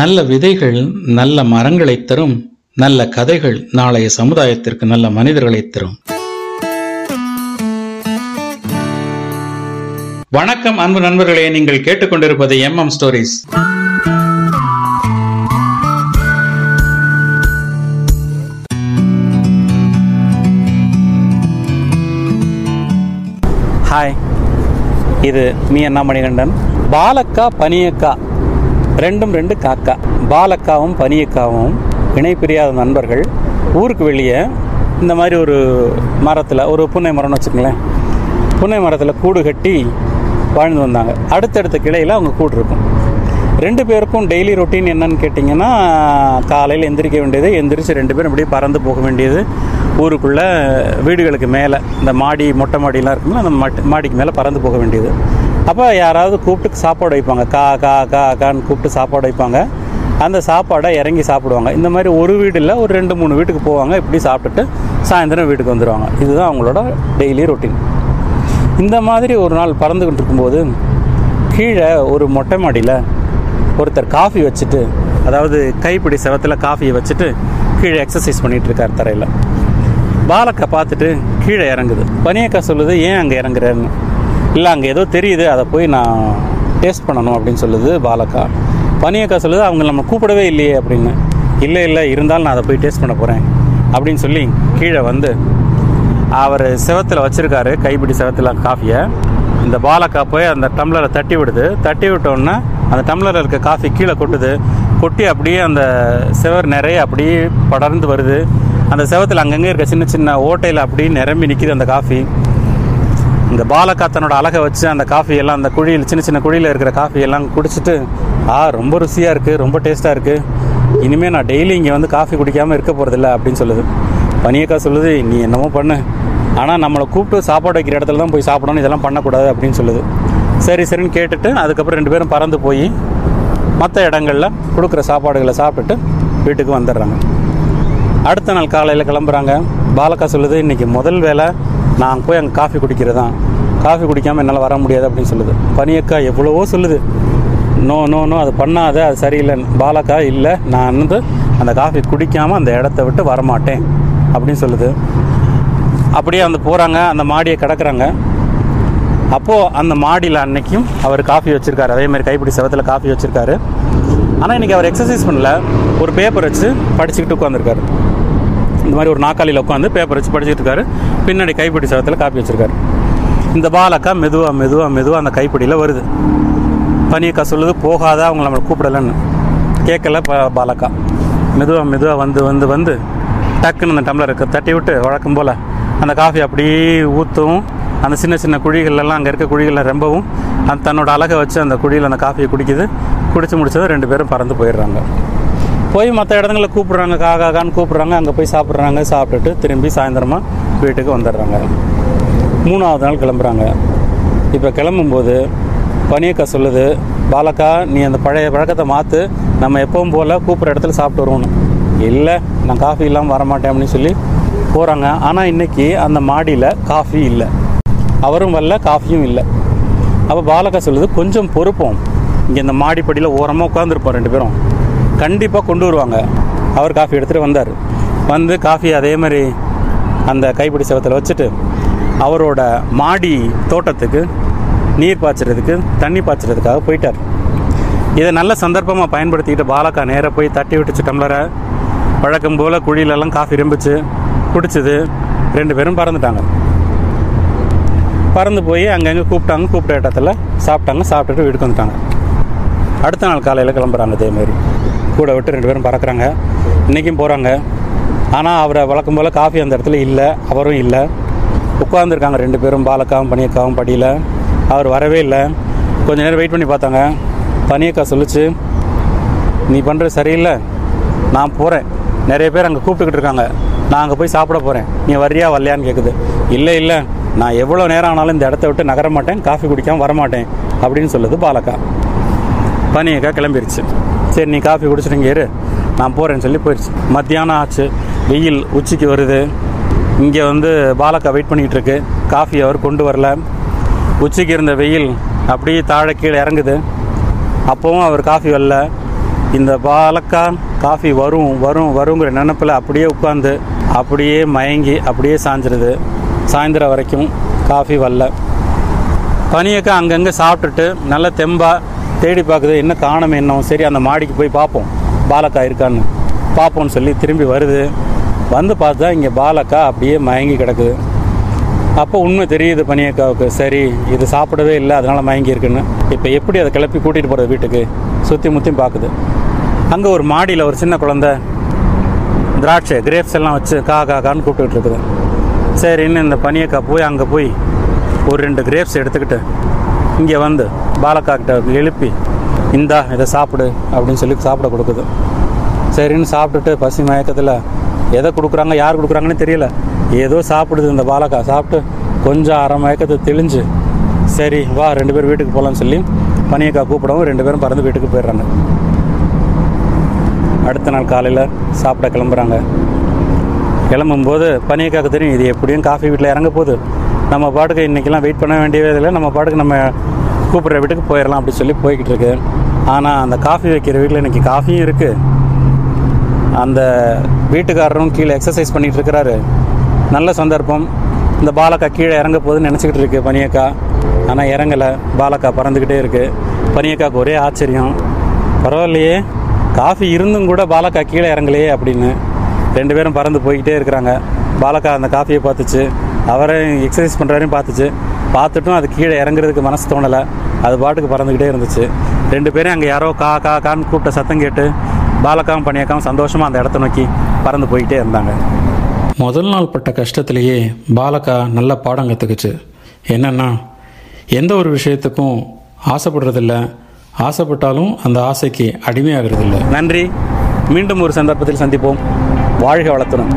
நல்ல விதைகள் நல்ல மரங்களை தரும் நல்ல கதைகள் நாளைய சமுதாயத்திற்கு நல்ல மனிதர்களை தரும். வணக்கம் அன்பு நண்பர்களே. நீங்கள் கேட்டுக்கொண்டிருப்பது எம் எம் ஸ்டோரிஸ். ஹாய் இது மீ அண்ணா மணிகண்டன் பாலக்கா பனியக்கா. ரெண்டும் ரெண்டு காக்கா. பாலக்காவும் பனியக்காவும் இணை பிரியாத நண்பர்கள். ஊருக்கு வெளியே இந்த மாதிரி ஒரு மரத்தில் ஒரு புன்னை மரம்னு வச்சுக்கங்களேன். புன்னை மரத்தில் கூடு கட்டி வாழ்ந்து வந்தாங்க. அடுத்தடுத்த கிளையில் அவங்க கூடு இருக்கும். ரெண்டு பேருக்கும் டெய்லி ரொட்டீன் என்னன்னு கேட்டிங்கன்னா காலையில் எந்திரிக்க வேண்டியது எந்திரிச்சு ரெண்டு பேரும் இப்படியே பறந்து போக வேண்டியது. ஊருக்குள்ளே வீடுகளுக்கு மேலே இந்த மாடி மொட்டை மாடிலாம் இருக்கும்ல அந்த மாட்டு மாடிக்கு மேலே பறந்து போக வேண்டியது. அப்போ யாராவது கூப்பிட்டு சாப்பாடு வைப்பாங்க. கா கா கா கான்னு கூப்பிட்டு சாப்பாடு வைப்பாங்க. அந்த சாப்பாடை இறங்கி சாப்பிடுவாங்க. இந்த மாதிரி ஒரு வீடு இல்லை ஒரு ரெண்டு மூணு வீட்டுக்கு போவாங்க. இப்படி சாப்பிட்டுட்டு சாயந்தரம் வீட்டுக்கு வந்துடுவாங்க இதுதான் அவங்களோட டெய்லி ரொட்டீன் இந்த மாதிரி ஒரு நாள் பறந்துக்கிட்டு இருக்கும்போது கீழே ஒரு மொட்டை மாடியில் ஒருத்தர் காஃபி வச்சுட்டு அதாவது கைப்பிடி செவத்தில் காஃபியை வச்சுட்டு கீழே எக்ஸசைஸ் பண்ணிகிட்டு இருக்கார் தரையில். பாலக்கா பார்த்துட்டு கீழே இறங்குது. பனியக்கா சொல்லுது ஏன் அங்கே இறங்குறேன்னு? இல்லை அங்கே ஏதோ தெரியுது. அதை போய் நான் டேஸ்ட் பண்ணணும் அப்படின்னு சொல்லுது பாலக்கா. பனியக்கா சொல்லுது அவங்க நம்ம கூப்பிடவே இல்லையே அப்படின்னு. இல்லை இல்லை இருந்தாலும் நான் அதை போய் டேஸ்ட் பண்ண போகிறேன் அப்படின்னு சொல்லி கீழே வந்து அவர் செவத்தில் வச்சுருக்காரு கைப்பிடி செவத்தில் காஃபியை. இந்த பாலக்கா போய் அந்த டம்ளரை தட்டி விடுது. தட்டி விட்டோன்னே அந்த டம்ளரில் இருக்க காஃபி கீழே கொட்டுது. கொட்டி அப்படியே அந்த செவர் நிறைய அப்படியே படர்ந்து வருது. அந்த செவத்தில் அங்கங்கே இருக்க சின்ன சின்ன ஓட்டையில் அப்படியே நிரம்பி நிற்கிது அந்த காஃபி. இந்த பாலக்கா தன்னோட அழகை வச்சு அந்த காஃபி எல்லாம் அந்த குழியில் சின்ன சின்ன குழியில் இருக்கிற காஃபி எல்லாம் குடிச்சிட்டு ஆ ரொம்ப ருசியாக இருக்குது ரொம்ப டேஸ்ட்டாக இருக்குது இனிமேல் நான் டெய்லி இங்கே வந்து காஃபி குடிக்காமல் இருக்க போகிறதில்ல அப்படின்னு சொல்லுது. பனியக்கா சொல்லுது நீ என்னமோ பண்ணு. ஆனால் நம்மளை கூப்பிட்டு சாப்பாடு வைக்கிற இடத்துல தான் போய் சாப்பிடணும் இதெல்லாம் பண்ணக்கூடாது அப்படின்னு சொல்லுது. சரி சரின்னு கேட்டுட்டு அதுக்கப்புறம் ரெண்டு பேரும் பறந்து போய் மற்ற இடங்களில் கொடுக்குற சாப்பாடுகளை சாப்பிட்டுட்டு வீட்டுக்கு வந்துடுறாங்க. அடுத்த நாள் காலையில் கிளம்புறாங்க. பாலக்கா சொல்லுது இன்றைக்கி முதல் வேலை நான் போய் அங்கே காஃபி குடிக்கிறது? தான் காஃபி குடிக்காமல் என்னால் வர முடியாது அப்படின்னு சொல்லுது. பனியக்கா எவ்வளவோ சொல்லுது. நோ நோ நோ அது பண்ணாத அது சரியில்லை. பாலக்கா இல்லை நான் வந்து அந்த காஃபி குடிக்காமல் அந்த இடத்த விட்டு வரமாட்டேன் அப்படின்னு சொல்லுது. அப்படியே வந்து போகிறாங்க அந்த மாடியை கிடக்குறாங்க. அப்போது அந்த மாடியில் அன்னைக்கும் அவர் காஃபி வச்சுருக்காரு. அதேமாதிரி கைப்பிடி செவத்தில் காஃபி வச்சுருக்காரு. ஆனால் இன்றைக்கி அவர் எக்ஸசைஸ் பண்ணல. ஒரு பேப்பர் வச்சு படிச்சுக்கிட்டு உட்காந்துருக்காரு இந்த மாதிரி ஒரு நாக்காளியில் உட்காந்து பேப்பர் வச்சு படிச்சுட்டு இருக்காரு. பின்னாடி கைப்பிடி செவத்தில் காப்பி வச்சுருக்காரு. இந்த பாலக்கா மெதுவாக மெதுவாக மெதுவாக அந்த கைப்பிடியில் வருது. பனியக்கா சொல்லுது போகாத அவங்க நம்மளை கூப்பிடலன்னு. கேட்கல ப பாலக்கா. மெதுவாக மெதுவாக வந்து வந்து வந்து டக்குன்னு அந்த டம்ளருக்கு தட்டி விட்டு வழக்கம் போல் அந்த காஃபி அப்படியே ஊற்றும் அந்த சின்ன சின்ன குழிகள்லாம் அங்கே இருக்க குழிகளில் ரொம்பவும். அந்த தன்னோட அழகை வச்சு அந்த குழியில் அந்த காஃபியை குடிக்குது. குடிச்சு முடிச்சதும் ரெண்டு பேரும் பறந்து போயிடுறாங்க. போய் மற்ற இடங்களில் கூப்பிட்றாங்க கா கூப்பிட்றாங்க. அங்கே போய் சாப்பிட்றாங்க. சாப்பிட்டுட்டு திரும்பி சாயந்தரமாக வீட்டுக்கு வந்துடுறாங்க. மூணாவது நாள் கிளம்புறாங்க. இப்போ கிளம்பும்போது பனியக்கா சொல்லுது பாலக்கா நீ அந்த பழைய பழக்கத்தை மாற்று நம்ம எப்பவும் போல் கூப்பிட்ற இடத்துல சாப்பிட்டு வருவோம் இல்லை நான் காஃபி இல்லாமல் வரமாட்டேன் அப்படின்னு சொல்லி போகிறாங்க ஆனால் இன்றைக்கி அந்த மாடியில் காஃபி இல்லை. அவரும் வரல காஃபியும் இல்லை. அப்போ பாலக்கா சொல்லுது கொஞ்சம் பொறுப்போம். இங்கே இந்த மாடிப்படியில் ஓரமாக உட்காந்துருப்போம் ரெண்டு பேரும். கண்டிப்பாக கொண்டு வருவாங்க. அவர் காஃபி எடுத்துகிட்டு வந்தார். வந்து காஃபி அதே மாதிரி அந்த கைப்பிடி செவத்தில் வச்சுட்டு அவரோட மாடி தோட்டத்துக்கு நீர் பாய்ச்சறதுக்கு தண்ணி பாய்ச்சறதுக்காக போயிட்டார். இதை நல்ல சந்தர்ப்பமாக பயன்படுத்திக்கிட்டு பாலக்கா நேராக போய் தட்டி விட்டுச்சு டம்ளரை. வழக்கம் போல் குழியிலெல்லாம் காஃபி இருந்துச்சு குடிச்சது. ரெண்டு பேரும் பறந்துட்டாங்க. பறந்து போய் அங்கங்கே கூப்பிட்டாங்க கூப்பிட்ட இடத்துல சாப்பிட்டாங்க சாப்பிட்டுட்டு வீட்டுக்கு வந்துட்டாங்க. அடுத்த நாள் காலையில் கிளம்புறாங்க அதேமாரி கூட விட்டு ரெண்டு பேரும் பறக்கிறாங்க. இன்றைக்கும் போகிறாங்க ஆனால் அவரை வழக்கம் போல் காஃபி அந்த இடத்துல இல்லை அவரும் இல்லை. உட்காந்துருக்காங்க ரெண்டு பேரும் பாலக்காவும் பனியக்காவும் படியில். அவர் வரவே இல்லை. கொஞ்ச நேரம் வெயிட் பண்ணி பார்த்தாங்க. பனியக்கா சொல்லிச்சு நீ பண்ணுறது சரியில்லை. நான் போகிறேன் நிறைய பேர் அங்கே கூப்பிட்டுக்கிட்டு இருக்காங்க. நான் அங்கே போய் சாப்பிட போகிறேன் நீ வரியா வரலையான்னு கேட்குது இல்லை இல்லை. நான் எவ்வளோ நேரம் ஆனாலும் இந்த இடத்த விட்டு நகர மாட்டேன். காஃபி குடிக்காமல் வரமாட்டேன் அப்படின்னு சொல்லுது பாலக்கா. பனியக்கா கிளம்பிருச்சு. சரி நீ காஃபி குடிச்சிட்டு இரு. நான் போகிறேன்னு சொல்லி போயிடுச்சு மத்தியானம் ஆச்சு. வெயில் உச்சிக்கு வருது. இங்கே வந்து பாலக்கா வெயிட் பண்ணிக்கிட்டு இருக்கு காஃபி அவர் கொண்டு வரல. உச்சிக்கு இருந்த வெயில் அப்படியே தாழ கீழே இறங்குது. அப்போவும் அவர் காஃபி வரல. இந்த பாலக்கா காஃபி வரும் வரும் வருங்கிற நினப்பில் அப்படியே உட்காந்து அப்படியே மயங்கி அப்படியே சாஞ்சிருது. சாயந்தரம் வரைக்கும் காஃபி வரல. பனியக்கா அங்கங்கே சாப்பிட்டுட்டு நல்ல தெம்பாக தேடி பார்க்குது. என்ன காணமே இன்னும் சரி அந்த மாடிக்கு போய் பார்ப்போம். பாலக்கா இருக்கான்னு. பார்ப்போம்னு சொல்லி திரும்பி வருது. வந்து பார்த்தா இங்கே பாலக்கா அப்படியே மயங்கி கிடக்குது. அப்போ உண்மை தெரியுது பனியக்காவுக்கு. சரி இது சாப்பிடவே இல்லை அதனால் மயங்கி இருக்குன்னு. இப்போ எப்படி அதை கிளப்பி கூட்டிகிட்டு போகிறது வீட்டுக்கு? சுற்றி முற்றியும் பார்க்குது அங்கே ஒரு மாடியில் ஒரு சின்ன குழந்தை திராட்சை கிரேப்ஸ் எல்லாம் வச்சு கா கா கான்னு இருக்குது. சரின்னு இந்த பனியக்கா போய் அங்கே போய் ஒரு ரெண்டு கிரேப்ஸ் எடுத்துக்கிட்டு இங்கே வந்து பாலக்காக்கிட்ட எழுப்பி இந்தா இதை சாப்பிடு அப்படின்னு சொல்லி சாப்பிட கொடுக்குது. சரின்னு சாப்பிட்டுட்டு பசி மயக்கத்தில் எதை கொடுக்குறாங்க யார் கொடுக்குறாங்கன்னு தெரியல. ஏதோ சாப்பிடுது இந்த பாலக்கா சாப்பிட்டு கொஞ்சம் அரை மயக்கத்தை தெளிஞ்சு சரி வா ரெண்டு பேரும் வீட்டுக்கு போகலான்னு சொல்லி பனியக்கா கூப்பிடவும் ரெண்டு பேரும் பறந்து வீட்டுக்கு போயிடுறாங்க. அடுத்த நாள் காலையில் சாப்பிட கிளம்புறாங்க. கிளம்பும்போது பனியக்காக்கு தெரியும் இது எப்படியும் காஃபி வீட்டில் இறங்க போகுது. நம்ம பாட்டுக்கு இன்றைக்கெல்லாம் வெயிட் பண்ண வேண்டியவே இல்லை நம்ம பாட்டுக்கு நம்ம கூப்பிட்ற வீட்டுக்கு போயிடலாம் அப்படின்னு சொல்லி போய்கிட்டு இருக்கு. ஆனால் அந்த காஃபி வைக்கிற வீட்டில் இன்றைக்கி காஃபியும் இருக்குது அந்த வீட்டுக்காரரும் கீழே எக்ஸசைஸ் பண்ணிகிட்டு இருக்கிறாரு நல்ல சந்தர்ப்பம். இந்த பாலக்கா கீழே இறங்க போகுதுன்னு நினச்சிக்கிட்டு இருக்கு பனியக்கா. ஆனால் இறங்கலை. பாலக்கா பறந்துக்கிட்டே இருக்குது பனியக்காவுக்கு ஒரே ஆச்சரியம். பரவாயில்லையே. காஃபி இருந்தும் கூட பாலக்கா கீழே இறங்கலையே அப்படின்னு. ரெண்டு பேரும் பறந்து போய்கிட்டே இருக்கிறாங்க. பாலக்கா அந்த காஃபியை பார்த்துச்சு. அவரை எக்ஸசைஸ் பண்ணுறாரையும் பார்த்துச்சு. பார்த்துட்டும் அது கீழே இறங்குறதுக்கு மனசு தோணலை. அது பாட்டுக்கு பறந்துக்கிட்டே இருந்துச்சு. ரெண்டு பேரும் அங்கே யாரோ கா கா கான்னு கூப்பிட்ட சத்தம் கேட்டு பாலக்காவும் பனியக்காவும் சந்தோஷமாக அந்த இடத்த நோக்கி பறந்து போய்கிட்டே இருந்தாங்க. முதல் நாள் பட்ட கஷ்டத்திலேயே பாலகா நல்ல பாடம் கற்றுக்குச்சு என்னன்னா எந்த ஒரு விஷயத்துக்கும் ஆசைப்படுறதில்ல. ஆசைப்பட்டாலும் அந்த ஆசைக்கு அடிமையாகிறதில்ல. நன்றி. மீண்டும் ஒரு சந்தர்ப்பத்தில் சந்திப்போம். வாழ்க வளத்துடன்.